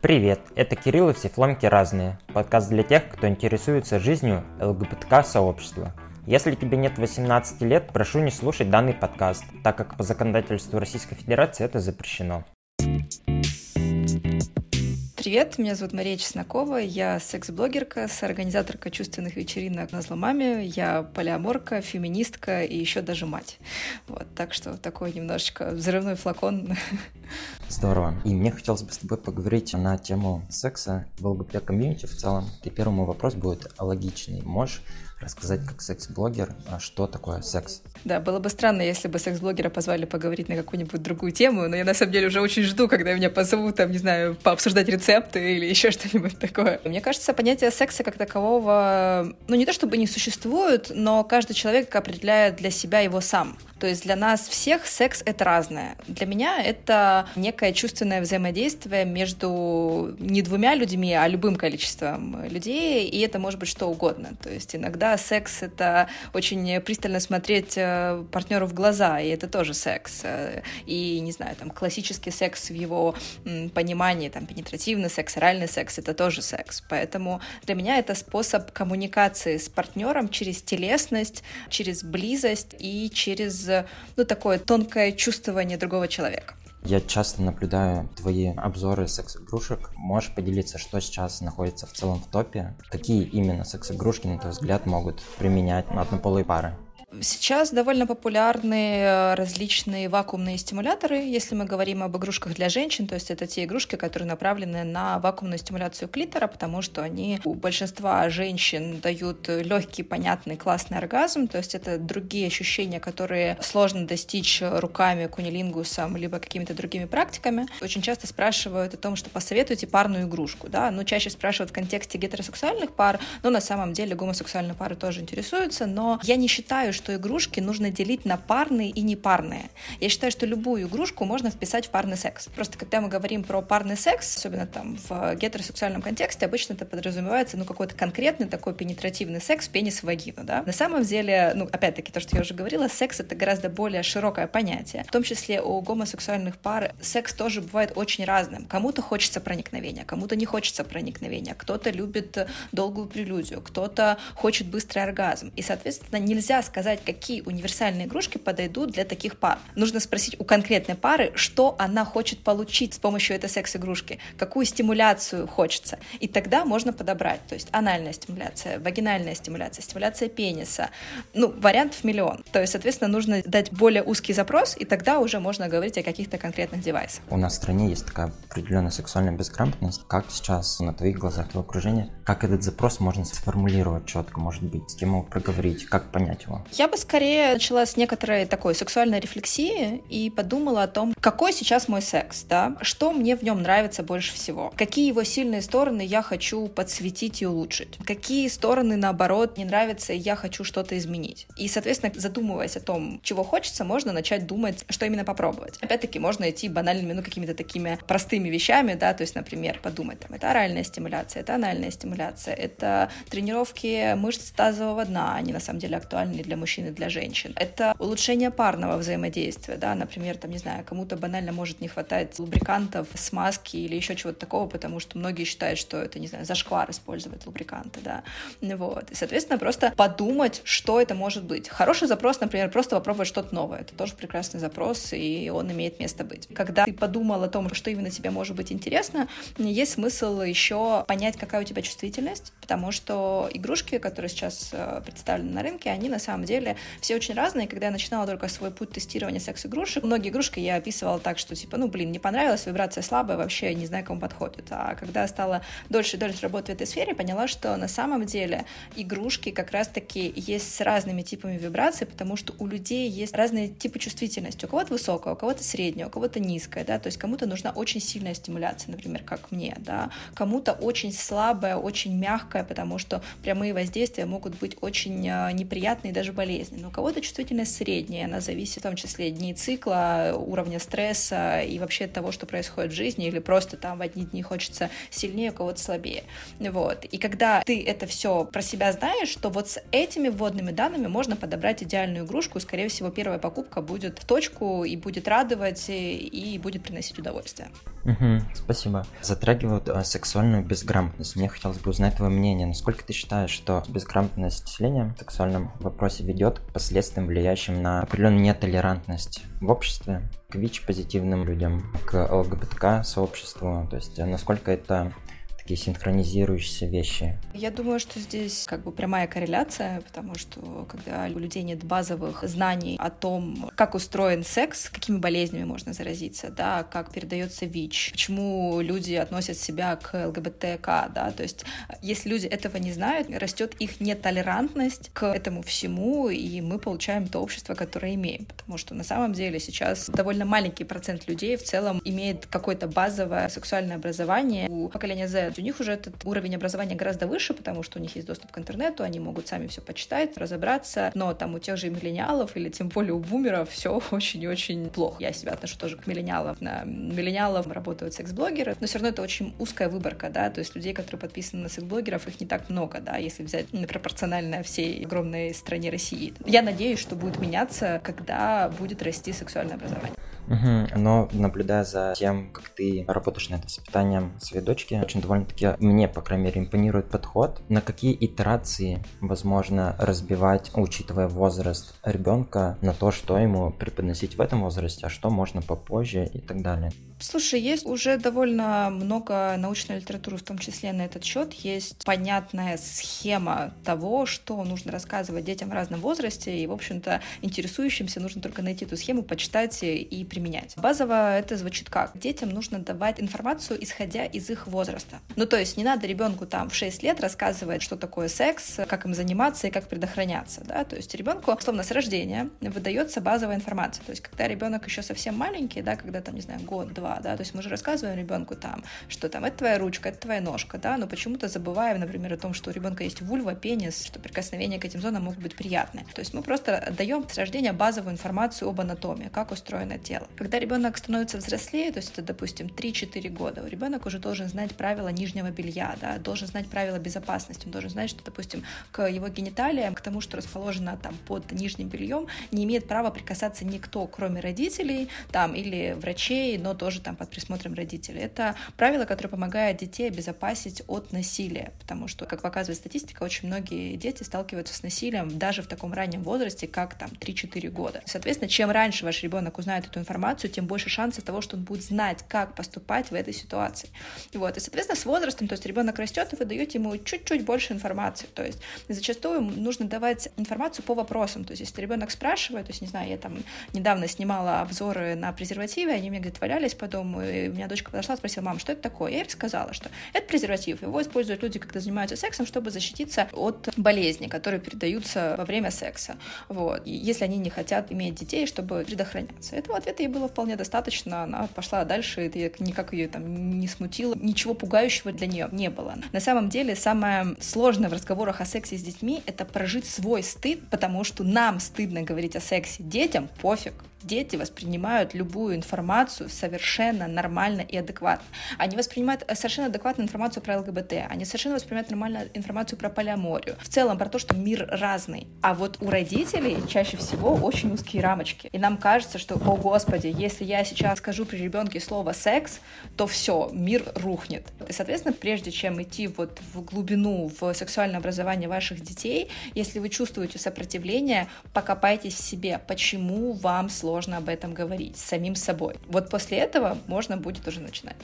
Привет, это Кирилл и все фломки разные. Подкаст для тех, кто интересуется жизнью ЛГБТК-сообщества. Если тебе нет 18 лет, прошу не слушать данный подкаст, так как по законодательству Российской Федерации это запрещено. Привет, меня зовут Мария Чеснокова, я секс-блогерка, организаторка чувственных вечеринок на зломаме, я полиаморка, феминистка и еще даже мать. Вот, так что такой немножечко взрывной флакон. Здорово. И мне хотелось бы с тобой поговорить на тему секса в ЛГБТ-комьюнити в целом. И первый мой вопрос будет логичный. Можешь рассказать как секс-блогер, а что такое секс. Да, было бы странно, если бы секс-блогера позвали поговорить на какую-нибудь другую тему, но я на самом деле уже очень жду, когда меня позовут, там, не знаю, пообсуждать рецепты или еще что-нибудь такое. Мне кажется, понятие секса как такового, ну не то чтобы не существует, но каждый человек определяет для себя его сам. То есть для нас всех секс — это разное. Для меня это некое чувственное взаимодействие между не двумя людьми, а любым количеством людей, и это может быть что угодно. То есть иногда секс — это очень пристально смотреть э, партнеру в глаза, и это тоже секс. И, не знаю, там, классический секс в его понимании, там, пенетративный секс, оральный секс — это тоже секс. Поэтому для меня это способ коммуникации с партнером через телесность, через близость и через ну, такое тонкое чувствование другого человека. Я часто наблюдаю твои обзоры секс-игрушек. Можешь поделиться, что сейчас находится в целом в топе? Какие именно секс-игрушки, на твой взгляд, могут применять однополые пары? Сейчас довольно популярны э, различные вакуумные стимуляторы, если мы говорим об игрушках для женщин, то есть это те игрушки, которые направлены на вакуумную стимуляцию клитора, потому что они у большинства женщин дают легкий, понятный, классный оргазм, то есть это другие ощущения, которые сложно достичь руками, кунилингусом, либо какими-то другими практиками. Очень часто спрашивают о том, что посоветуйте парную игрушку, да, но чаще спрашивают в контексте гетеросексуальных пар, но на самом деле гомосексуальные пары тоже интересуются, но я не считаю, что игрушки нужно делить на парные и непарные. Я считаю, что любую игрушку можно вписать в парный секс. Просто когда мы говорим про парный секс, особенно там в гетеросексуальном контексте, обычно это подразумевается ну какой-то конкретный такой пенетративный секс, пенис в вагину, да. На самом деле, ну опять-таки то, что я уже говорила, секс это гораздо более широкое понятие. В том числе у гомосексуальных пар секс тоже бывает очень разным. Кому-то хочется проникновения, кому-то не хочется проникновения, кто-то любит долгую прелюдию, кто-то хочет быстрый оргазм. И, соответственно, нельзя сказать, сказать, какие универсальные игрушки подойдут для таких пар. Нужно спросить у конкретной пары, что она хочет получить с помощью этой секс-игрушки, какую стимуляцию хочется. И тогда можно подобрать. То есть анальная стимуляция, вагинальная стимуляция, стимуляция пениса. Ну, вариантов миллион. То есть, соответственно, нужно дать более узкий запрос, и тогда уже можно говорить о каких-то конкретных девайсах. У нас в стране есть такая определенная сексуальная безграмотность. Как сейчас на твоих глазах, твое окружение, как этот запрос можно сформулировать четко, может быть, с кем его проговорить, как понять его? Я бы скорее начала с некоторой такой сексуальной рефлексии и подумала о том, какой сейчас мой секс, да, что мне в нем нравится больше всего, какие его сильные стороны я хочу подсветить и улучшить, какие стороны, наоборот, не нравятся, и я хочу что-то изменить. И, соответственно, задумываясь о том, чего хочется, можно начать думать, что именно попробовать. Опять-таки, можно идти банальными, ну, какими-то такими простыми вещами, да, то есть, например, подумать, там, это оральная стимуляция, это анальная стимуляция, это тренировки мышц тазового дна, они на самом деле актуальны для мужчин мужчин и для женщин. Это улучшение парного взаимодействия, да, например, там, не знаю, кому-то банально может не хватать лубрикантов, смазки или еще чего-то такого, потому что многие считают, что это, не знаю, зашквар использовать лубриканты, да, вот. И, соответственно, просто подумать, что это может быть. Хороший запрос, например, просто попробовать что-то новое. Это тоже прекрасный запрос, и он имеет место быть. Когда ты подумал о том, что именно тебе может быть интересно, есть смысл еще понять, какая у тебя чувствительность, потому что игрушки, которые сейчас э, представлены на рынке, они на самом деле деле все очень разные. Когда я начинала только свой путь тестирования секс-игрушек, многие игрушки я описывала так, что типа, ну, блин, не понравилась, вибрация слабая, вообще не знаю, кому подходит. А когда стала дольше и дольше работать в этой сфере, поняла, что на самом деле игрушки как раз-таки есть с разными типами вибраций, потому что у людей есть разные типы чувствительности. У кого-то высокая, у кого-то средняя, у кого-то низкая, да, то есть кому-то нужна очень сильная стимуляция, например, как мне, да, кому-то очень слабая, очень мягкая, потому что прямые воздействия могут быть очень а, неприятные даже болезненные болезни. Но у кого-то чувствительность средняя, она зависит в том числе дней цикла, уровня стресса и вообще того, что происходит в жизни, или просто там в одни дни хочется сильнее, у кого-то слабее. Вот. И когда ты это все про себя знаешь, то вот с этими вводными данными можно подобрать идеальную игрушку, и, скорее всего, первая покупка будет в точку и будет радовать, и будет приносить удовольствие. Угу, спасибо. Затрагивают а, сексуальную безграмотность. Мне хотелось бы узнать твое мнение. Насколько ты считаешь, что безграмотность населения в сексуальном вопросе ведет к последствиям, влияющим на определенную нетолерантность в обществе, к ВИЧ-позитивным людям, к ЛГБТК-сообществу? То есть насколько это такие синхронизирующиеся вещи? Я думаю, что здесь как бы прямая корреляция, потому что когда у людей нет базовых знаний о том, как устроен секс, какими болезнями можно заразиться, да, как передается ВИЧ, почему люди относят себя к ЛГБТК, да, то есть если люди этого не знают, растет их нетолерантность к этому всему, и мы получаем то общество, которое имеем, потому что на самом деле сейчас довольно маленький процент людей в целом имеет какое-то базовое сексуальное образование. У поколения Z у них уже этот уровень образования гораздо выше, потому что у них есть доступ к интернету, они могут сами все почитать, разобраться, но там у тех же миллениалов или тем более у бумеров все очень и очень плохо. Я себя отношу тоже к миллениалам. На миллениалов работают секс-блогеры, но все равно это очень узкая выборка, да, то есть людей, которые подписаны на секс-блогеров, их не так много, да, если взять пропорционально всей огромной стране России. Я надеюсь, что будет меняться, когда будет расти сексуальное образование. Угу. Но наблюдая за тем, как ты работаешь над воспитанием своей дочки, очень довольно-таки мне, по крайней мере, импонирует подход. На какие итерации возможно разбивать, учитывая возраст ребенка, на то, что ему преподносить в этом возрасте, а что можно попозже и так далее. Слушай, есть уже довольно много научной литературы, в том числе на этот счет. Есть понятная схема того, что нужно рассказывать детям в разном возрасте, и, в общем-то, интересующимся нужно только найти эту схему, почитать и применять. Базово это звучит как? Детям нужно давать информацию, исходя из их возраста. Ну, то есть не надо ребенку там в 6 лет рассказывать, что такое секс, как им заниматься и как предохраняться, да, то есть ребенку, словно с рождения, выдается базовая информация. То есть когда ребенок еще совсем маленький, да, когда там, не знаю, год, два, два, да, то есть мы же рассказываем ребенку там, что там это твоя ручка, это твоя ножка, да, но почему-то забываем, например, о том, что у ребенка есть вульва, пенис, что прикосновения к этим зонам могут быть приятны. То есть мы просто даем с рождения базовую информацию об анатомии, как устроено тело. Когда ребенок становится взрослее, то есть это, допустим, 3-4 года, ребенок уже должен знать правила нижнего белья, да, должен знать правила безопасности, он должен знать, что, допустим, к его гениталиям, к тому, что расположено там под нижним бельем, не имеет права прикасаться никто, кроме родителей, там, или врачей, но тоже там под присмотром родителей. Это правило, которое помогает детей обезопасить от насилия, потому что, как показывает статистика, очень многие дети сталкиваются с насилием даже в таком раннем возрасте, как там 3-4 года. Соответственно, чем раньше ваш ребенок узнает эту информацию, тем больше шансов того, что он будет знать, как поступать в этой ситуации. Вот. И, соответственно, с возрастом, то есть ребенок растет, и вы даете ему чуть-чуть больше информации. То есть зачастую нужно давать информацию по вопросам. То есть если ребенок спрашивает, то есть, не знаю, я там недавно снимала обзоры на презервативы, они мне где-то валялись по дому, и у меня дочка подошла, спросила, мам, что это такое? Я ей рассказала, что это презерватив. Его используют люди, когда занимаются сексом, чтобы защититься от болезней, которые передаются во время секса. Вот. И если они не хотят иметь детей, чтобы предохраняться. Этого ответа ей было вполне достаточно. Она пошла дальше, это никак ее там не смутило. Ничего пугающего для нее не было. На самом деле, самое сложное в разговорах о сексе с детьми — это прожить свой стыд, потому что нам стыдно говорить о сексе. Детям пофиг дети воспринимают любую информацию совершенно нормально и адекватно. Они воспринимают совершенно адекватную информацию про ЛГБТ, они совершенно воспринимают нормальную информацию про полиаморию, в целом про то, что мир разный. А вот у родителей чаще всего очень узкие рамочки. И нам кажется, что, о господи, если я сейчас скажу при ребенке слово «секс», то все, мир рухнет. И, соответственно, прежде чем идти вот в глубину, в сексуальное образование ваших детей, если вы чувствуете сопротивление, покопайтесь в себе, почему вам сложно сложно об этом говорить с самим собой. Вот после этого можно будет уже начинать.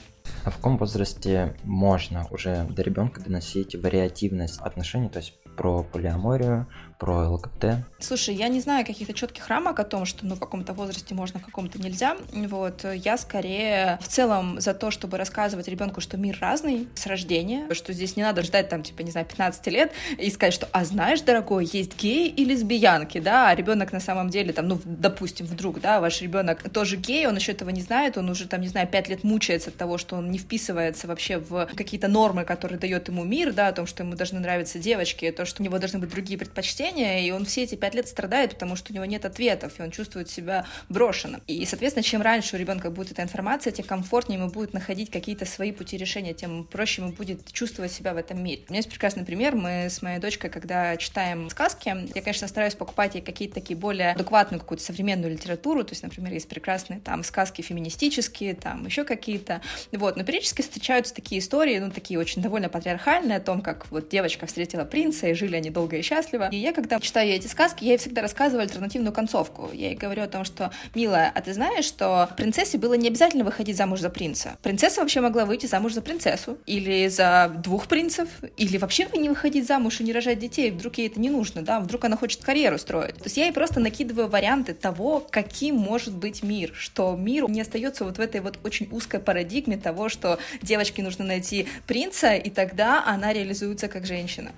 А в каком возрасте можно уже до ребенка доносить вариативность отношений, то есть про полиаморию, про ЛГБТ? Слушай, я не знаю каких-то четких рамок о том, что ну, в каком-то возрасте можно, в каком-то нельзя. Вот. Я скорее в целом за то, чтобы рассказывать ребенку, что мир разный с рождения, что здесь не надо ждать там, типа, не знаю, 15 лет и сказать, что, а знаешь, дорогой, есть геи и лесбиянки, да, а ребенок на самом деле там, ну, допустим, вдруг, да, ваш ребенок тоже гей, он еще этого не знает, он уже там, не знаю, 5 лет мучается от того, что он не вписывается вообще в какие-то нормы, которые дает ему мир, да, о том, что ему должны нравиться девочки, то, что у него должны быть другие предпочтения, спасения, и он все эти пять лет страдает, потому что у него нет ответов, и он чувствует себя брошенным. И, соответственно, чем раньше у ребенка будет эта информация, тем комфортнее ему будет находить какие-то свои пути решения, тем проще ему будет чувствовать себя в этом мире. У меня есть прекрасный пример. Мы с моей дочкой, когда читаем сказки, я, конечно, стараюсь покупать ей какие-то такие более адекватную какую-то современную литературу, то есть, например, есть прекрасные там сказки феминистические, там еще какие-то, вот, но периодически встречаются такие истории, ну, такие очень довольно патриархальные, о том, как вот девочка встретила принца, и жили они долго и счастливо. И я, когда читаю эти сказки, я ей всегда рассказываю альтернативную концовку. Я ей говорю о том, что, милая, а ты знаешь, что принцессе было не обязательно выходить замуж за принца. Принцесса вообще могла выйти замуж за принцессу, или за двух принцев, или вообще не выходить замуж и не рожать детей, вдруг ей это не нужно, да, вдруг она хочет карьеру строить. То есть я ей просто накидываю варианты того, каким может быть мир, что мир не остается вот в этой вот очень узкой парадигме того, что девочке нужно найти принца, и тогда она реализуется как женщина.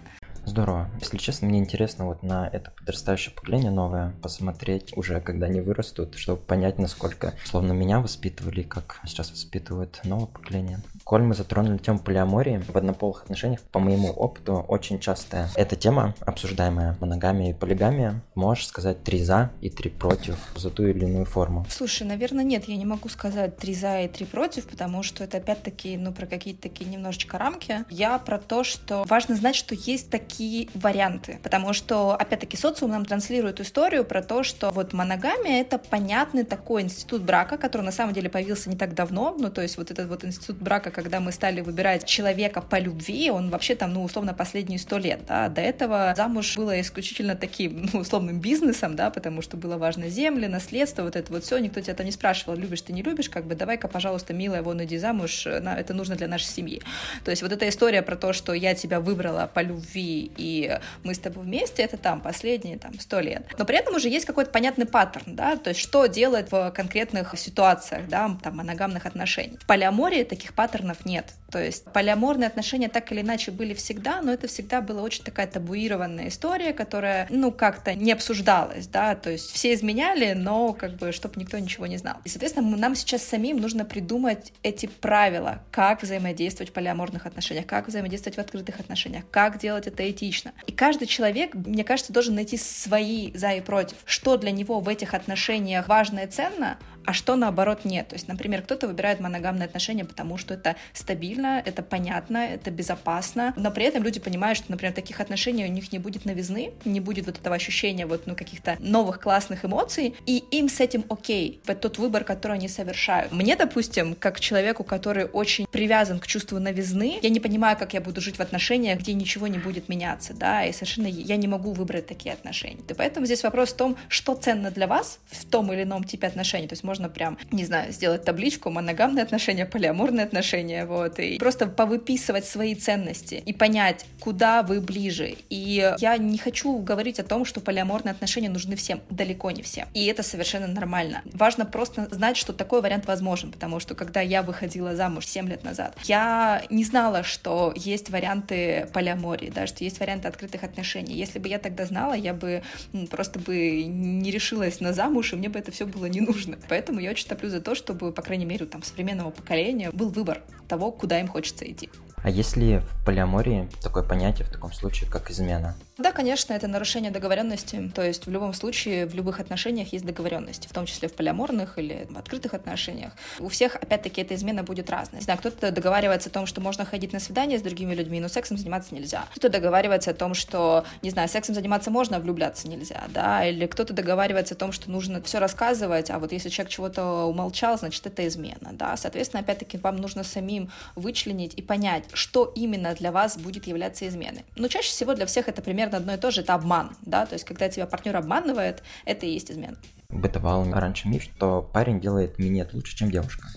Здорово. Если честно, мне интересно вот на это подрастающее поколение новое посмотреть уже, когда они вырастут, чтобы понять, насколько словно меня воспитывали, как сейчас воспитывают новое поколение. Коль мы затронули тему полиамории, в однополых отношениях, по моему опыту, очень частая эта тема, обсуждаемая моногамия и полигамия. Можешь сказать три за и три против за ту или иную форму? Слушай, наверное, нет, я не могу сказать три за и три против, потому что это опять-таки, ну, про какие-то такие немножечко рамки. Я про то, что важно знать, что есть такие варианты, потому что, опять-таки, социум нам транслирует историю про то, что вот моногамия — это понятный такой институт брака, который на самом деле появился не так давно, ну, то есть вот этот вот институт брака, когда мы стали выбирать человека по любви, он вообще там, ну, условно, последние сто лет, да, до этого замуж было исключительно таким, ну, условным бизнесом, да, потому что было важно земли, наследство, вот это вот все, никто тебя там не спрашивал, любишь ты, не любишь, как бы, давай-ка, пожалуйста, милая, вон иди замуж, это нужно для нашей семьи. То есть вот эта история про то, что я тебя выбрала по любви, и мы с тобой вместе, это там последние там сто лет. Но при этом уже есть какой-то понятный паттерн, да, то есть что делать в конкретных ситуациях, да, там, моногамных отношений. В полиамории таких паттернов нет. То есть полиаморные отношения так или иначе были всегда, но это всегда была очень такая табуированная история, которая, ну, как-то не обсуждалась, да, то есть все изменяли, но как бы, чтобы никто ничего не знал. И, соответственно, нам сейчас самим нужно придумать эти правила, как взаимодействовать в полиаморных отношениях, как взаимодействовать в открытых отношениях, как делать это этично. И каждый человек, мне кажется, должен найти свои за и против, что для него в этих отношениях важно и ценно, а что наоборот нет. То есть, например, кто-то выбирает моногамные отношения, потому что это стабильно, это понятно, это безопасно, но при этом люди понимают, что, например, таких отношений у них не будет новизны, не будет вот этого ощущения вот, ну, каких-то новых классных эмоций, и им с этим окей. Это тот выбор, который они совершают. Мне, допустим, как человеку, который очень привязан к чувству новизны, я не понимаю, как я буду жить в отношениях, где ничего не будет меняться, да, и совершенно я не могу выбрать такие отношения. И поэтому здесь вопрос в том, что ценно для вас в том или ином типе отношений. То есть, можно прям, не знаю, сделать табличку моногамные отношения, полиаморные отношения, вот, и просто повыписывать свои ценности и понять, куда вы ближе. И я не хочу говорить о том, что полиаморные отношения нужны всем, далеко не всем. И это совершенно нормально. Важно просто знать, что такой вариант возможен, потому что когда я выходила замуж 7 лет назад, я не знала, что есть варианты полиамории, да, что есть варианты открытых отношений. Если бы я тогда знала, я бы просто бы не решилась на замуж, и мне бы это все было не нужно. Поэтому Поэтому я очень топлю за то, чтобы, по крайней мере, там, современного поколения был выбор того, куда им хочется идти. А есть ли в полиамории такое понятие в таком случае, как измена? Да, конечно, это нарушение договоренности. То есть в любом случае, в любых отношениях есть договоренности, в том числе в полиаморных или в открытых отношениях. У всех, опять-таки, эта измена будет разная. Не знаю, кто-то договаривается о том, что можно ходить на свидание с другими людьми, но сексом заниматься нельзя. Кто-то договаривается о том, что, не знаю, сексом заниматься можно, а влюбляться нельзя, да, или кто-то договаривается о том, что нужно все рассказывать, а вот если человек чего-то умолчал, значит, это измена, да. Соответственно, опять-таки, вам нужно самим вычленить и понять, что именно для вас будет являться изменой. Но чаще всего для всех это пример примерно одно и то же, это обман, да, то есть когда тебя партнер обманывает, это и есть измена. Бытовал раньше миф, что парень делает минет лучше, чем девушка.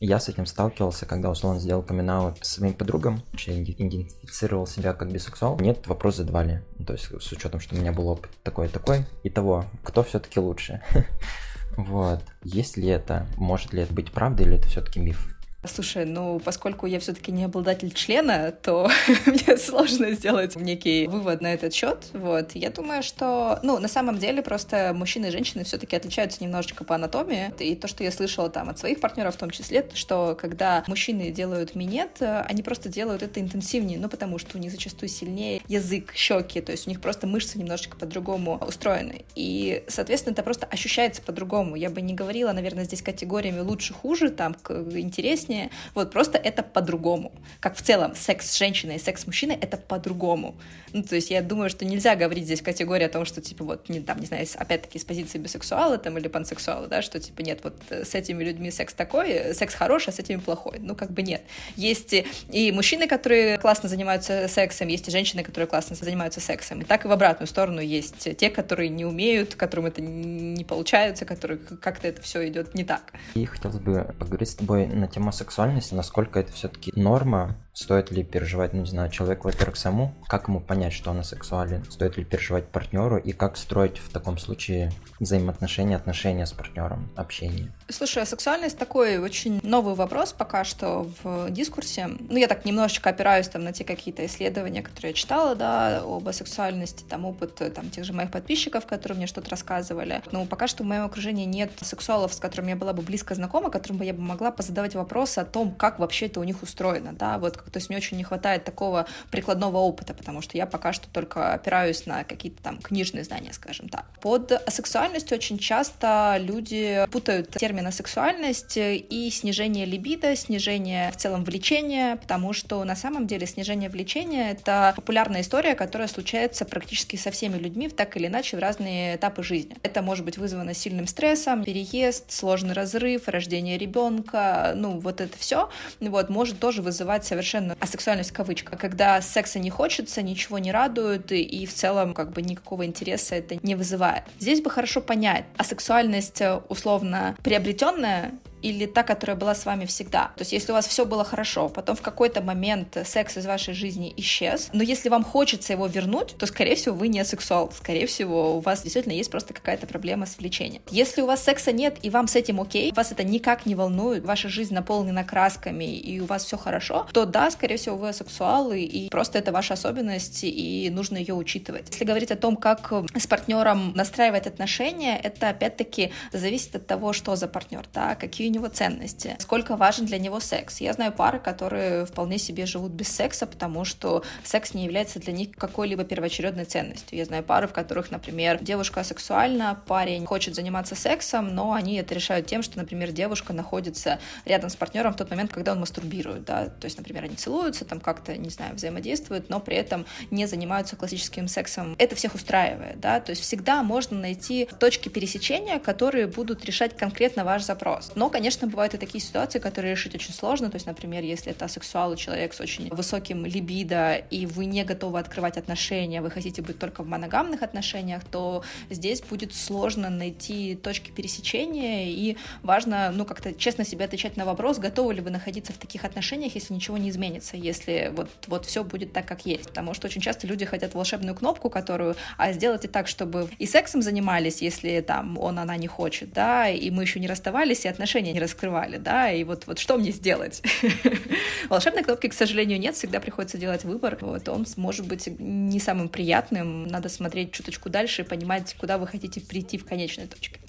Я с этим сталкивался, когда условно сделал камин своим подругам, я идентифицировал себя как бисексуал. Мне этот вопрос задавали. То есть с учетом, что у меня был опыт такой-такой. И того, кто все-таки лучше. вот. Есть ли это, может ли это быть правдой, или это все-таки миф? Слушай, ну, поскольку я все-таки не обладатель члена, то мне сложно сделать некий вывод на этот счет. Вот. Я думаю, что, ну, на самом деле просто мужчины и женщины все-таки отличаются немножечко по анатомии. И то, что я слышала там от своих партнеров в том числе, что когда мужчины делают минет, они просто делают это интенсивнее, ну, потому что у них зачастую сильнее язык, щеки, то есть у них просто мышцы немножечко по-другому устроены. И, соответственно, это просто ощущается по-другому. Я бы не говорила, наверное, здесь категориями лучше-хуже, там, интереснее, интереснее. Вот просто это по-другому. Как в целом секс с женщиной и секс с мужчиной — это по-другому. Ну, то есть я думаю, что нельзя говорить здесь категория о том, что, типа, вот, не, там, не знаю, опять-таки, с позиции бисексуала там или пансексуала, да, что, типа, нет, вот э, с этими людьми секс такой, секс хороший, а с этими плохой. Ну, как бы нет. Есть и мужчины, которые классно занимаются сексом, есть и женщины, которые классно занимаются сексом. И так и в обратную сторону есть те, которые не умеют, которым это не получается, которые как-то это все идет не так. И хотелось бы поговорить с тобой на тему сексуальности, насколько это все-таки норма, стоит ли переживать, ну, не знаю, человек, во-первых, саму, как ему понять, что она сексуален, стоит ли переживать партнеру и как строить в таком случае взаимоотношения, отношения с партнером, общение. Слушай, а сексуальность такой очень новый вопрос пока что в дискурсе. Ну, я так немножечко опираюсь там на те какие-то исследования, которые я читала, да, об сексуальности, там опыт там тех же моих подписчиков, которые мне что-то рассказывали. Но пока что в моем окружении нет сексуалов, с которыми я была бы близко знакома, которым бы я бы могла позадавать вопросы о том, как вообще это у них устроено, да, вот то есть мне очень не хватает такого прикладного опыта, потому что я пока что только опираюсь на какие-то там книжные знания, скажем так. Под асексуальностью очень часто люди путают термин асексуальность и снижение либидо, снижение в целом влечения, потому что на самом деле снижение влечения — это популярная история, которая случается практически со всеми людьми в так или иначе в разные этапы жизни. Это может быть вызвано сильным стрессом, переезд, сложный разрыв, рождение ребенка, ну вот это все, вот, может тоже вызывать совершенно совершенно асексуальность в кавычках, когда секса не хочется, ничего не радует, и в целом как бы никакого интереса это не вызывает. Здесь бы хорошо понять, асексуальность э, условно приобретенная или та, которая была с вами всегда. То есть, если у вас все было хорошо, потом в какой-то момент секс из вашей жизни исчез, но если вам хочется его вернуть, то, скорее всего, вы не сексуал. Скорее всего, у вас действительно есть просто какая-то проблема с влечением. Если у вас секса нет, и вам с этим окей, вас это никак не волнует, ваша жизнь наполнена красками, и у вас все хорошо, то да, скорее всего, вы сексуал, и просто это ваша особенность, и нужно ее учитывать. Если говорить о том, как с партнером настраивать отношения, это опять-таки зависит от того, что за партнер, да, какие у него ценности, сколько важен для него секс. Я знаю пары, которые вполне себе живут без секса, потому что секс не является для них какой-либо первоочередной ценностью. Я знаю пары, в которых, например, девушка сексуальна, парень хочет заниматься сексом, но они это решают тем, что, например, девушка находится рядом с партнером в тот момент, когда он мастурбирует, да, то есть, например, они целуются, там как-то, не знаю, взаимодействуют, но при этом не занимаются классическим сексом. Это всех устраивает, да, то есть всегда можно найти точки пересечения, которые будут решать конкретно ваш запрос. Но, конечно, бывают и такие ситуации, которые решить очень сложно. То есть, например, если это сексуал, человек с очень высоким либидо, и вы не готовы открывать отношения, вы хотите быть только в моногамных отношениях, то здесь будет сложно найти точки пересечения, и важно, ну, как-то честно себе отвечать на вопрос, готовы ли вы находиться в таких отношениях, если ничего не изменится, если вот, вот все будет так, как есть. Потому что очень часто люди хотят волшебную кнопку, которую, а сделайте так, чтобы и сексом занимались, если там он, она не хочет, да, и мы еще не расставались, и отношения отношения не раскрывали, да, и вот, вот что мне сделать? Волшебной кнопки, к сожалению, нет, всегда приходится делать выбор, вот, он может быть не самым приятным, надо смотреть чуточку дальше и понимать, куда вы хотите прийти в конечной точке.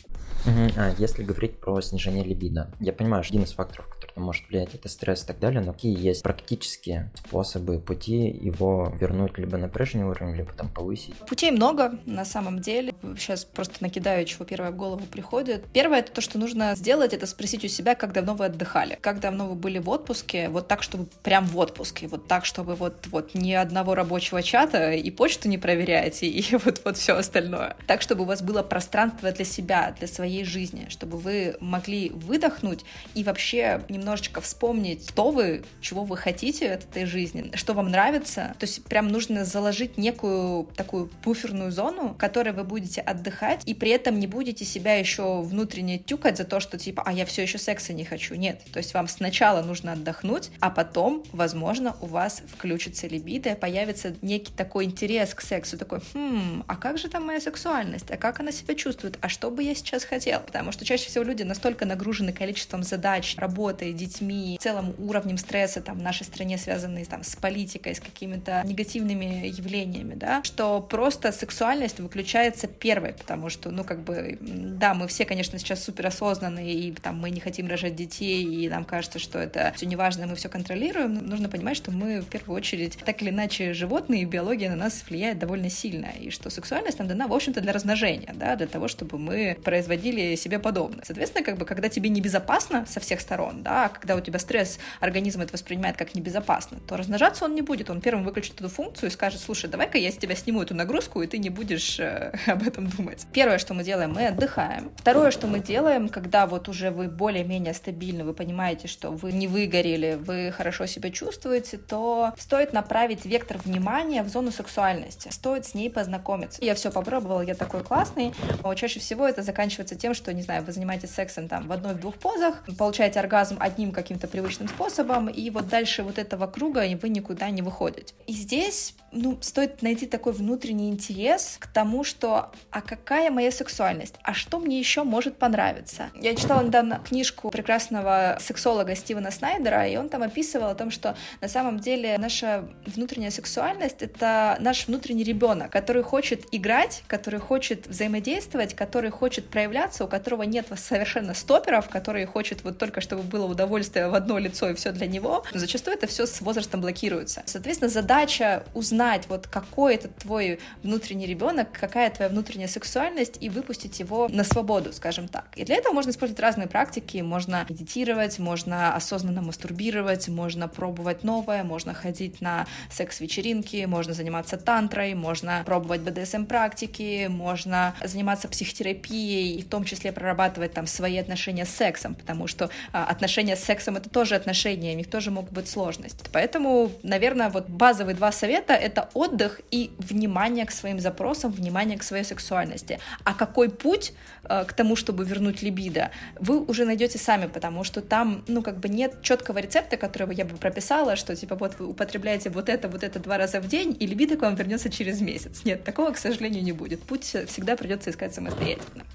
А если говорить про снижение либидо, я понимаю, что один из факторов, который может влиять, это стресс и так далее, но какие есть практические способы, пути его вернуть либо на прежний уровень, либо там повысить? Путей много, на самом деле. Сейчас просто накидаю, чего первое в голову приходит. Первое, это то, что нужно сделать, это спросить у себя, как давно вы отдыхали, как давно вы были в отпуске, вот так, чтобы прям в отпуске, вот так, чтобы вот, вот ни одного рабочего чата и почту не проверяете, и вот, вот все остальное. Так, чтобы у вас было пространство для себя, для своей жизни, чтобы вы могли выдохнуть и вообще немножечко вспомнить, кто вы, чего вы хотите от этой жизни, что вам нравится. То есть прям нужно заложить некую такую буферную зону, в которой вы будете отдыхать, и при этом не будете себя еще внутренне тюкать за то, что типа, а я все еще секса не хочу. Нет. То есть вам сначала нужно отдохнуть, а потом, возможно, у вас включится либидо, появится некий такой интерес к сексу, такой, хм, а как же там моя сексуальность, а как она себя чувствует, а что бы я сейчас хотела хотел, потому что чаще всего люди настолько нагружены количеством задач, работой, детьми, целым уровнем стресса там в нашей стране, связанный там с политикой, с какими-то негативными явлениями, да, что просто сексуальность выключается первой, потому что, ну, как бы, да, мы все, конечно, сейчас супер осознанные, и там мы не хотим рожать детей, и нам кажется, что это все неважно, мы все контролируем, но нужно понимать, что мы в первую очередь так или иначе животные, и биология на нас влияет довольно сильно, и что сексуальность нам дана, в общем-то, для размножения, да, для того, чтобы мы производили себе подобное. Соответственно, как бы, когда тебе небезопасно со всех сторон, да, когда у тебя стресс, организм это воспринимает как небезопасно, то размножаться он не будет, он первым выключит эту функцию и скажет, слушай, давай-ка я с тебя сниму эту нагрузку, и ты не будешь э, об этом думать. Первое, что мы делаем, мы отдыхаем. Второе, что мы делаем, когда вот уже вы более-менее стабильны, вы понимаете, что вы не выгорели, вы хорошо себя чувствуете, то стоит направить вектор внимания в зону сексуальности. Стоит с ней познакомиться. Я все попробовала, я такой классный. Но чаще всего это заканчивается тем, что, не знаю, вы занимаетесь сексом там в одной-двух позах, получаете оргазм одним каким-то привычным способом, и вот дальше вот этого круга вы никуда не выходите. И здесь ну, стоит найти такой внутренний интерес к тому, что а какая моя сексуальность, а что мне еще может понравиться. Я читала недавно книжку прекрасного сексолога Стивена Снайдера, и он там описывал о том, что на самом деле наша внутренняя сексуальность — это наш внутренний ребенок, который хочет играть, который хочет взаимодействовать, который хочет проявляться, у которого нет совершенно стоперов, который хочет вот только чтобы было удовольствие в одно лицо и все для него. Зачастую это все с возрастом блокируется. Соответственно, задача узнать вот какой это твой внутренний ребенок, какая твоя внутренняя сексуальность, и выпустить его на свободу, скажем так. И для этого можно использовать разные практики. Можно медитировать, можно осознанно мастурбировать, можно пробовать новое, можно ходить на секс-вечеринки, можно заниматься тантрой, можно пробовать БДСМ-практики, можно заниматься психотерапией и в том числе прорабатывать там свои отношения с сексом, потому что а, отношения с сексом — это тоже отношения, у них тоже могут быть сложности. Поэтому, наверное, вот базовые два совета — это отдых и внимание к своим запросам, внимание к своей сексуальности. А какой путь э, к тому, чтобы вернуть либидо, вы уже найдете сами, потому что там, ну, как бы нет четкого рецепта, которого я бы прописала, что, типа, вот вы употребляете вот это, вот это два раза в день, и либидо к вам вернется через месяц. Нет, такого, к сожалению, не будет. Путь всегда придется искать самостоятельно.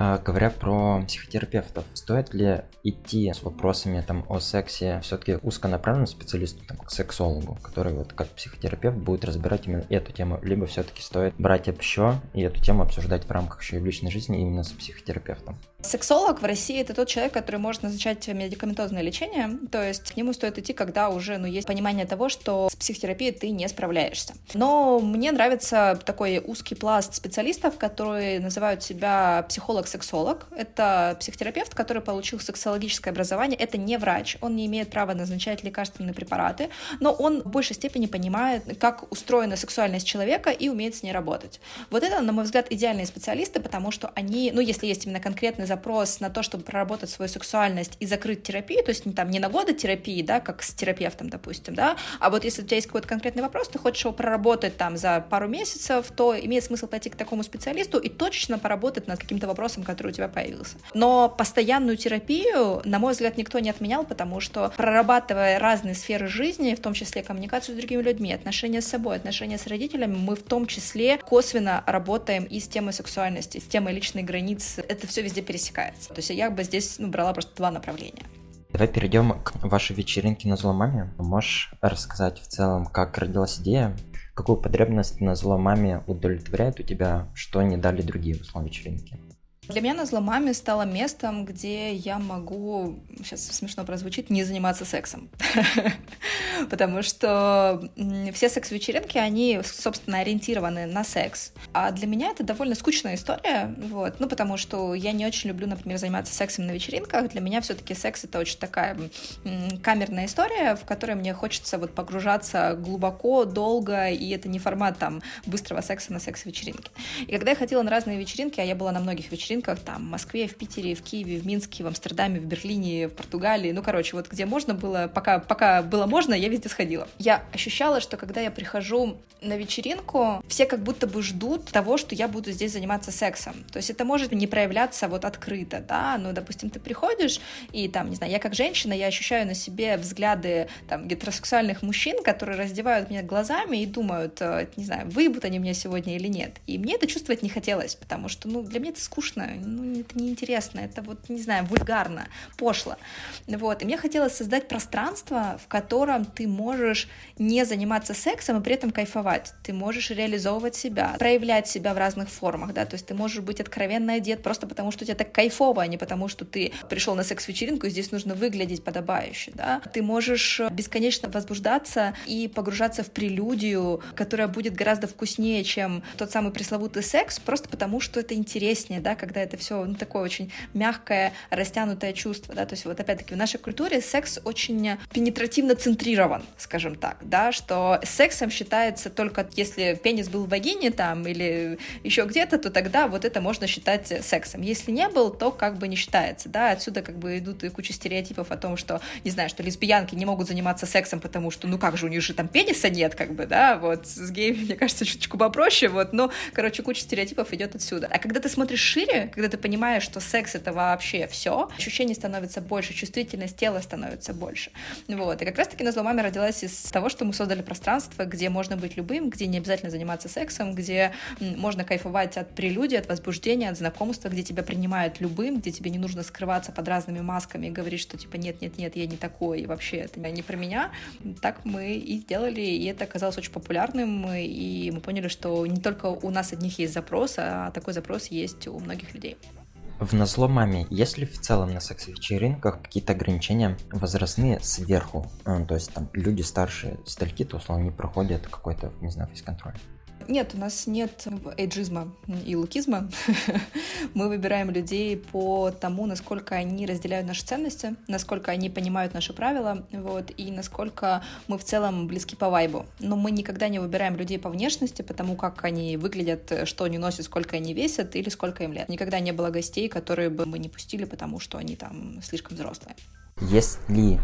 А, говоря про психотерапевтов, стоит ли идти с вопросами там о сексе все-таки узконаправленному специалисту, там, к сексологу, который вот как психотерапевт будет разбирать именно эту тему, либо все-таки стоит брать общо и эту тему обсуждать в рамках еще и в личной жизни именно с психотерапевтом? Сексолог в России это тот человек, который может назначать медикаментозное лечение, то есть к нему стоит идти, когда уже ну, есть понимание того, что с психотерапией ты не справляешься. Но мне нравится такой узкий пласт специалистов, которые называют себя психолог-сексолог. Это психотерапевт, который получил сексологическое образование. Это не врач, он не имеет права назначать лекарственные препараты, но он в большей степени понимает, как устроена сексуальность человека и умеет с ней работать. Вот это, на мой взгляд, идеальные специалисты, потому что они, ну, если есть именно конкретный запрос на то, чтобы проработать свою сексуальность и закрыть терапию, то есть не, там, не на годы терапии, да, как с терапевтом, допустим, да, а вот если у тебя есть какой-то конкретный вопрос, ты хочешь его проработать там за пару месяцев, то имеет смысл пойти к такому специалисту и точечно поработать над каким-то вопросом, который у тебя появился. Но постоянную терапию, на мой взгляд, никто не отменял, потому что прорабатывая разные сферы жизни, в том числе коммуникацию с другими людьми, отношения с собой, отношения с родителями, мы в том числе косвенно работаем и с темой сексуальности, с темой личной границы. Это все везде пересекается пересекается. То есть я бы здесь ну, брала просто два направления. Давай перейдем к вашей вечеринке на зломаме. Можешь рассказать в целом, как родилась идея, какую потребность на зломаме удовлетворяет у тебя, что не дали другие условия вечеринки? Для меня на зломаме стало местом, где я могу, сейчас смешно прозвучит, не заниматься сексом. Потому что все секс-вечеринки, они, собственно, ориентированы на секс. А для меня это довольно скучная история, вот. Ну, потому что я не очень люблю, например, заниматься сексом на вечеринках. Для меня все-таки секс — это очень такая камерная история, в которой мне хочется вот погружаться глубоко, долго, и это не формат там быстрого секса на секс-вечеринке. И когда я ходила на разные вечеринки, а я была на многих вечеринках, вечеринках там в Москве, в Питере, в Киеве, в Минске, в Амстердаме, в Берлине, в Португалии, ну, короче, вот где можно было, пока, пока было можно, я везде сходила. Я ощущала, что когда я прихожу на вечеринку, все как будто бы ждут того, что я буду здесь заниматься сексом. То есть это может не проявляться вот открыто, да, ну, допустим, ты приходишь, и там, не знаю, я как женщина, я ощущаю на себе взгляды там гетеросексуальных мужчин, которые раздевают меня глазами и думают, э, не знаю, выебут они меня сегодня или нет. И мне это чувствовать не хотелось, потому что, ну, для меня это скучно, ну, это неинтересно, это вот, не знаю, вульгарно, пошло. Вот, и мне хотелось создать пространство, в котором ты можешь не заниматься сексом и при этом кайфовать. Ты можешь реализовывать себя, проявлять себя в разных формах, да, то есть ты можешь быть откровенно одет просто потому, что тебе так кайфово, а не потому, что ты пришел на секс-вечеринку, и здесь нужно выглядеть подобающе, да. Ты можешь бесконечно возбуждаться и погружаться в прелюдию, которая будет гораздо вкуснее, чем тот самый пресловутый секс, просто потому, что это интереснее, да, когда это все ну, такое очень мягкое, растянутое чувство, да, то есть вот опять-таки в нашей культуре секс очень пенетративно центрирован, скажем так, да, что сексом считается только если пенис был в вагине там или еще где-то, то тогда вот это можно считать сексом. Если не был, то как бы не считается, да, отсюда как бы идут и куча стереотипов о том, что, не знаю, что лесбиянки не могут заниматься сексом, потому что, ну как же, у них же там пениса нет, как бы, да, вот с геями, мне кажется, чуточку попроще, вот, но, короче, куча стереотипов идет отсюда. А когда ты смотришь шире, когда ты понимаешь, что секс это вообще все, ощущений становится больше, чувствительность тела становится больше. Вот. И как раз-таки на маме родилась из того, что мы создали пространство, где можно быть любым, где не обязательно заниматься сексом, где можно кайфовать от прелюдии, от возбуждения, от знакомства, где тебя принимают любым, где тебе не нужно скрываться под разными масками и говорить, что типа нет, нет, нет, я не такой, и вообще это не про меня. Так мы и сделали, и это оказалось очень популярным, и мы поняли, что не только у нас одних есть запрос, а такой запрос есть у многих людей. В назло маме, есть ли в целом на секс-вечеринках какие-то ограничения возрастные сверху? А, то есть там люди старше стальки, то условно не проходят какой-то, не знаю, фейс-контроль. Нет, у нас нет эйджизма и лукизма. Мы выбираем людей по тому, насколько они разделяют наши ценности, насколько они понимают наши правила, вот, и насколько мы в целом близки по вайбу. Но мы никогда не выбираем людей по внешности, потому как они выглядят, что они носят, сколько они весят или сколько им лет. Никогда не было гостей, которые бы мы не пустили, потому что они там слишком взрослые. Есть ли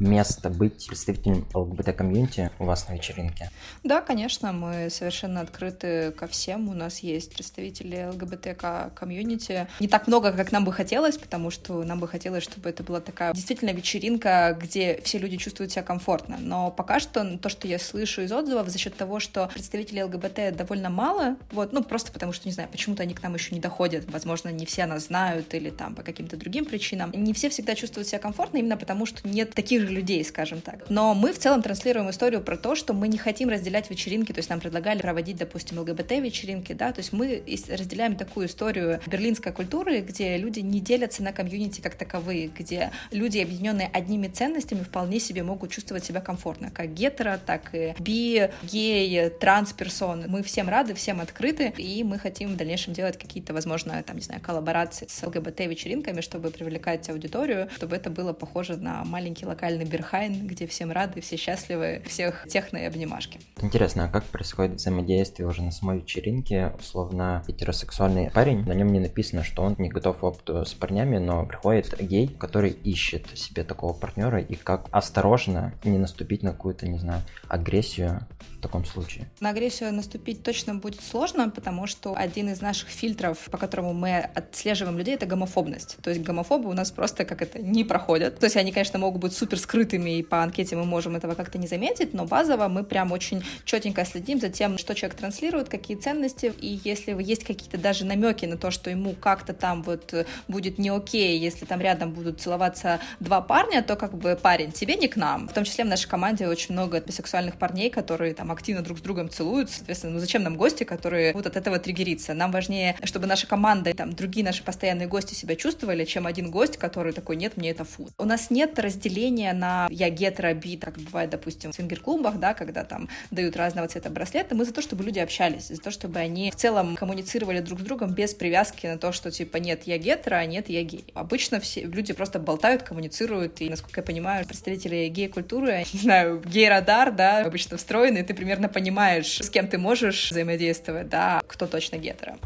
место быть представителем ЛГБТ-комьюнити у вас на вечеринке? Да, конечно, мы совершенно открыты ко всем. У нас есть представители ЛГБТ-комьюнити. Не так много, как нам бы хотелось, потому что нам бы хотелось, чтобы это была такая действительно вечеринка, где все люди чувствуют себя комфортно. Но пока что то, что я слышу из отзывов, за счет того, что представителей ЛГБТ довольно мало, вот, ну, просто потому что, не знаю, почему-то они к нам еще не доходят, возможно, не все нас знают или там по каким-то другим причинам. Не все всегда чувствуют себя комфортно именно потому, что нет таких людей, скажем так. Но мы в целом транслируем историю про то, что мы не хотим разделять вечеринки, то есть нам предлагали проводить, допустим, ЛГБТ-вечеринки, да, то есть мы разделяем такую историю берлинской культуры, где люди не делятся на комьюнити как таковые, где люди, объединенные одними ценностями, вполне себе могут чувствовать себя комфортно, как гетеро, так и би, гей, транс-персон. Мы всем рады, всем открыты, и мы хотим в дальнейшем делать какие-то, возможно, там, не знаю, коллаборации с ЛГБТ-вечеринками, чтобы привлекать аудиторию, чтобы это было похоже на маленький локальный Берхайн, где всем рады, все счастливы, всех техно и обнимашки. Интересно, а как происходит взаимодействие уже на самой вечеринке? Условно, гетеросексуальный парень, на нем не написано, что он не готов к опыту с парнями, но приходит гей, который ищет себе такого партнера, и как осторожно не наступить на какую-то, не знаю, агрессию в таком случае? На агрессию наступить точно будет сложно, потому что один из наших фильтров, по которому мы отслеживаем людей, это гомофобность. То есть гомофобы у нас просто как это не проходят. То есть они, конечно, могут быть супер скрытыми, и по анкете мы можем этого как-то не заметить, но базово мы прям очень четенько следим за тем, что человек транслирует, какие ценности, и если есть какие-то даже намеки на то, что ему как-то там вот будет не окей, если там рядом будут целоваться два парня, то как бы парень, тебе не к нам. В том числе в нашей команде очень много бисексуальных парней, которые там активно друг с другом целуются, соответственно, ну зачем нам гости, которые будут от этого триггериться? Нам важнее, чтобы наша команда там другие наши постоянные гости себя чувствовали, чем один гость, который такой, нет, мне это фу. У нас нет разделения на я гетеро, би, так бывает, допустим, в свингер-клубах, да, когда там дают разного цвета браслеты, мы за то, чтобы люди общались, за то, чтобы они в целом коммуницировали друг с другом без привязки на то, что типа нет, я гетеро, а нет, я гей. Обычно все люди просто болтают, коммуницируют, и, насколько я понимаю, представители гей-культуры, не знаю, гей-радар, да, обычно встроенный, ты примерно понимаешь, с кем ты можешь взаимодействовать, да, кто точно гетеро.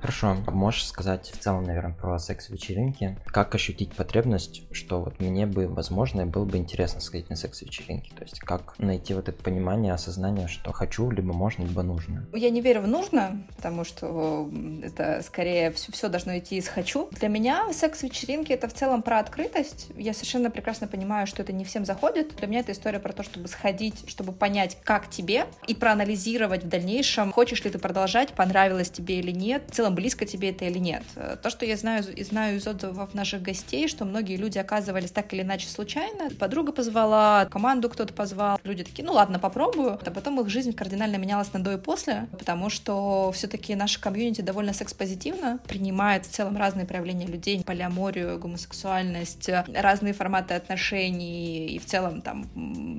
Хорошо. Можешь сказать в целом, наверное, про секс-вечеринки? Как ощутить потребность, что вот мне бы, возможно, было бы интересно сходить на секс-вечеринки? То есть как найти вот это понимание, осознание, что хочу, либо можно, либо нужно? Я не верю в нужно, потому что это скорее все, все должно идти из хочу. Для меня секс-вечеринки — это в целом про открытость. Я совершенно прекрасно понимаю, что это не всем заходит. Для меня это история про то, чтобы сходить, чтобы понять, как тебе, и проанализировать в дальнейшем, хочешь ли ты продолжать, понравилось тебе или нет. В целом целом близко тебе это или нет. То, что я знаю, знаю из отзывов наших гостей, что многие люди оказывались так или иначе случайно. Подруга позвала, команду кто-то позвал. Люди такие, ну ладно, попробую. А потом их жизнь кардинально менялась на до и после, потому что все-таки наша комьюнити довольно секс-позитивно, принимает в целом разные проявления людей, полиаморию, гомосексуальность, разные форматы отношений, и в целом там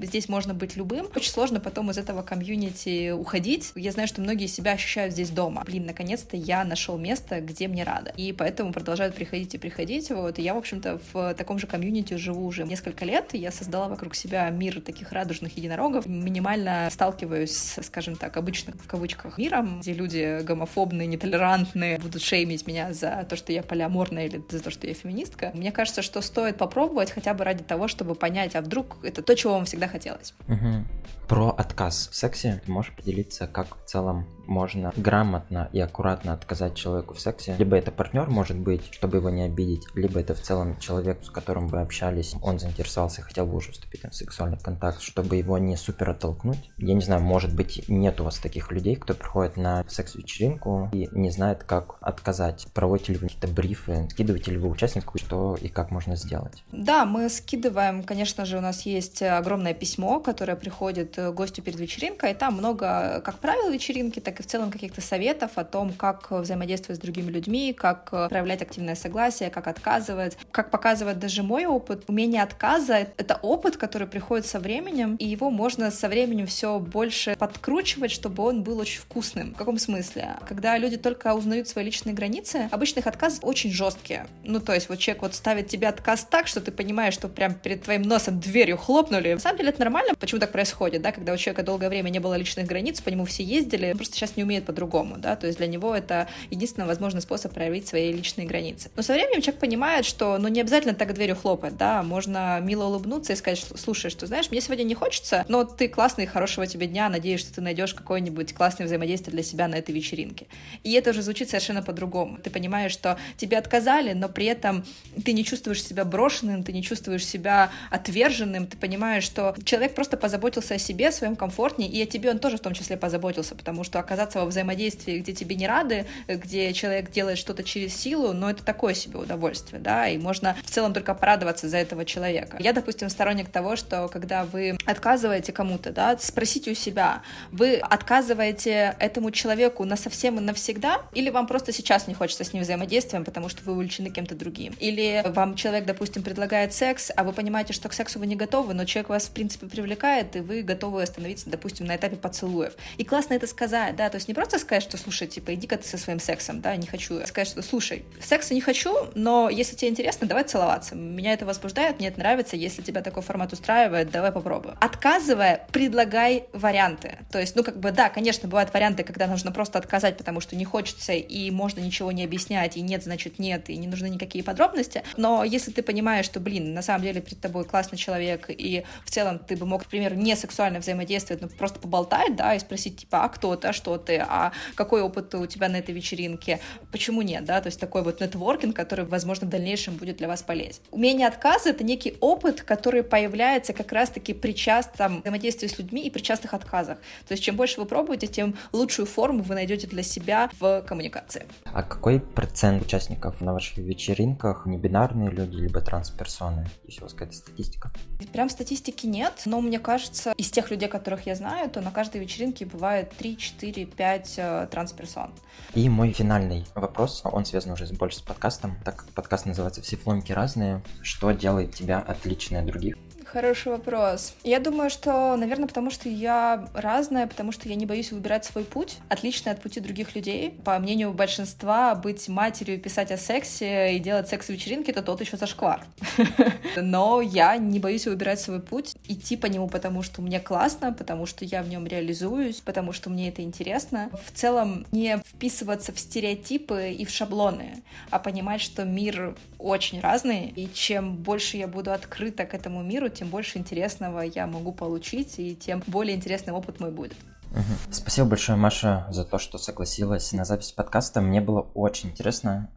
здесь можно быть любым. Очень сложно потом из этого комьюнити уходить. Я знаю, что многие себя ощущают здесь дома. Блин, наконец-то я нашла нашел место, где мне рада. И поэтому продолжают приходить и приходить. Вот. И я, в общем-то, в таком же комьюнити живу уже несколько лет. Я создала вокруг себя мир таких радужных единорогов. Минимально сталкиваюсь, скажем так, обычно в кавычках миром, где люди гомофобные, нетолерантные, будут шеймить меня за то, что я полиаморная или за то, что я феминистка. Мне кажется, что стоит попробовать хотя бы ради того, чтобы понять, а вдруг это то, чего вам всегда хотелось. Угу. Про отказ в сексе можешь поделиться, как в целом можно грамотно и аккуратно отказать человеку в сексе. Либо это партнер может быть, чтобы его не обидеть, либо это в целом человек, с которым вы общались, он заинтересовался, хотел бы уже вступить в сексуальный контакт, чтобы его не супер оттолкнуть. Я не знаю, может быть, нет у вас таких людей, кто приходит на секс-вечеринку и не знает, как отказать. Проводите ли вы какие-то брифы, скидываете ли вы участнику, что и как можно сделать? Да, мы скидываем, конечно же, у нас есть огромное письмо, которое приходит гостю перед вечеринкой, и там много, как правил вечеринки, так и в целом каких-то советов о том, как взаимодействовать с другими людьми, как проявлять активное согласие, как отказывать. Как показывает даже мой опыт, умение отказа — это опыт, который приходит со временем, и его можно со временем все больше подкручивать, чтобы он был очень вкусным. В каком смысле? Когда люди только узнают свои личные границы, обычных отказов очень жесткие. Ну, то есть вот человек вот ставит тебе отказ так, что ты понимаешь, что прям перед твоим носом дверью хлопнули. На самом деле это нормально, почему так происходит, да, когда у человека долгое время не было личных границ, по нему все ездили, просто сейчас не умеет по-другому, да, то есть для него это единственный возможный способ проявить свои личные границы. Но со временем человек понимает, что, ну, не обязательно так дверью хлопать, да, можно мило улыбнуться и сказать, слушай, что, знаешь, мне сегодня не хочется, но ты классный, хорошего тебе дня, надеюсь, что ты найдешь какое-нибудь классное взаимодействие для себя на этой вечеринке. И это уже звучит совершенно по-другому. Ты понимаешь, что тебе отказали, но при этом ты не чувствуешь себя брошенным, ты не чувствуешь себя отверженным, ты понимаешь, что человек просто позаботился о себе, о своем комфортнее, и о тебе он тоже в том числе позаботился, потому что оказаться во взаимодействии, где тебе не рады, где человек делает что-то через силу, но это такое себе удовольствие, да, и можно в целом только порадоваться за этого человека. Я, допустим, сторонник того, что когда вы отказываете кому-то, да, спросите у себя, вы отказываете этому человеку на совсем и навсегда, или вам просто сейчас не хочется с ним взаимодействовать, потому что вы увлечены кем-то другим, или вам человек, допустим, предлагает секс, а вы понимаете, что к сексу вы не готовы, но человек вас, в принципе, привлекает, и вы готовы остановиться, допустим, на этапе поцелуев. И классно это сказать, да, то есть не просто сказать, что, слушай, типа, иди-ка ты со своим сексом, да, не хочу. Сказать, что, слушай, секса не хочу, но если тебе интересно, давай целоваться. Меня это возбуждает, мне это нравится, если тебя такой формат устраивает, давай попробуем. Отказывая, предлагай варианты. То есть, ну, как бы, да, конечно, бывают варианты, когда нужно просто отказать, потому что не хочется, и можно ничего не объяснять, и нет, значит, нет, и не нужны никакие подробности. Но если ты понимаешь, что, блин, на самом деле перед тобой классный человек, и в целом ты бы мог, например, не сексуально взаимодействовать, но просто поболтать, да, и спросить, типа, а кто ты, а что ты, а какой опыт у тебя на этой вечеринке, почему нет, да, то есть такой вот нетворкинг, который, возможно, в дальнейшем будет для вас полезен. Умение отказа — это некий опыт, который появляется как раз-таки при частом взаимодействии с людьми и при частых отказах. То есть чем больше вы пробуете, тем лучшую форму вы найдете для себя в коммуникации. А какой процент участников на ваших вечеринках не бинарные люди, либо трансперсоны? Есть у вас какая-то статистика? Прям статистики нет, но мне кажется, из тех людей, которых я знаю, то на каждой вечеринке бывает 3, 4, 5 трансперсон. И мой финальный вопрос, он связан уже больше с подкастом, так как подкаст называется «Все фломки разные». Что делает тебя отличной от других? Хороший вопрос. Я думаю, что, наверное, потому что я разная, потому что я не боюсь выбирать свой путь, отличный от пути других людей. По мнению большинства, быть матерью, писать о сексе и делать секс-вечеринки — это тот еще зашквар. Но я не боюсь выбирать свой путь, идти по нему, потому что мне классно, потому что я в нем реализуюсь, потому что мне это интересно. В целом не вписываться в стереотипы и в шаблоны, а понимать, что мир очень разный, и чем больше я буду открыта к этому миру, тем больше интересного я могу получить, и тем более интересный опыт мой будет. Угу. Спасибо большое, Маша, за то, что согласилась на запись подкаста. Мне было очень интересно.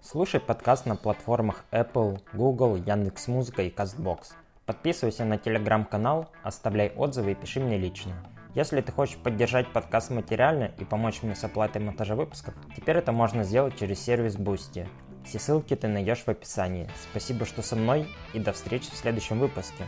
Слушай подкаст на платформах Apple, Google, Яндекс.Музыка и CastBox. Подписывайся на телеграм-канал, оставляй отзывы и пиши мне лично. Если ты хочешь поддержать подкаст материально и помочь мне с оплатой монтажа выпусков, теперь это можно сделать через сервис Boosty. Все ссылки ты найдешь в описании. Спасибо, что со мной, и до встречи в следующем выпуске.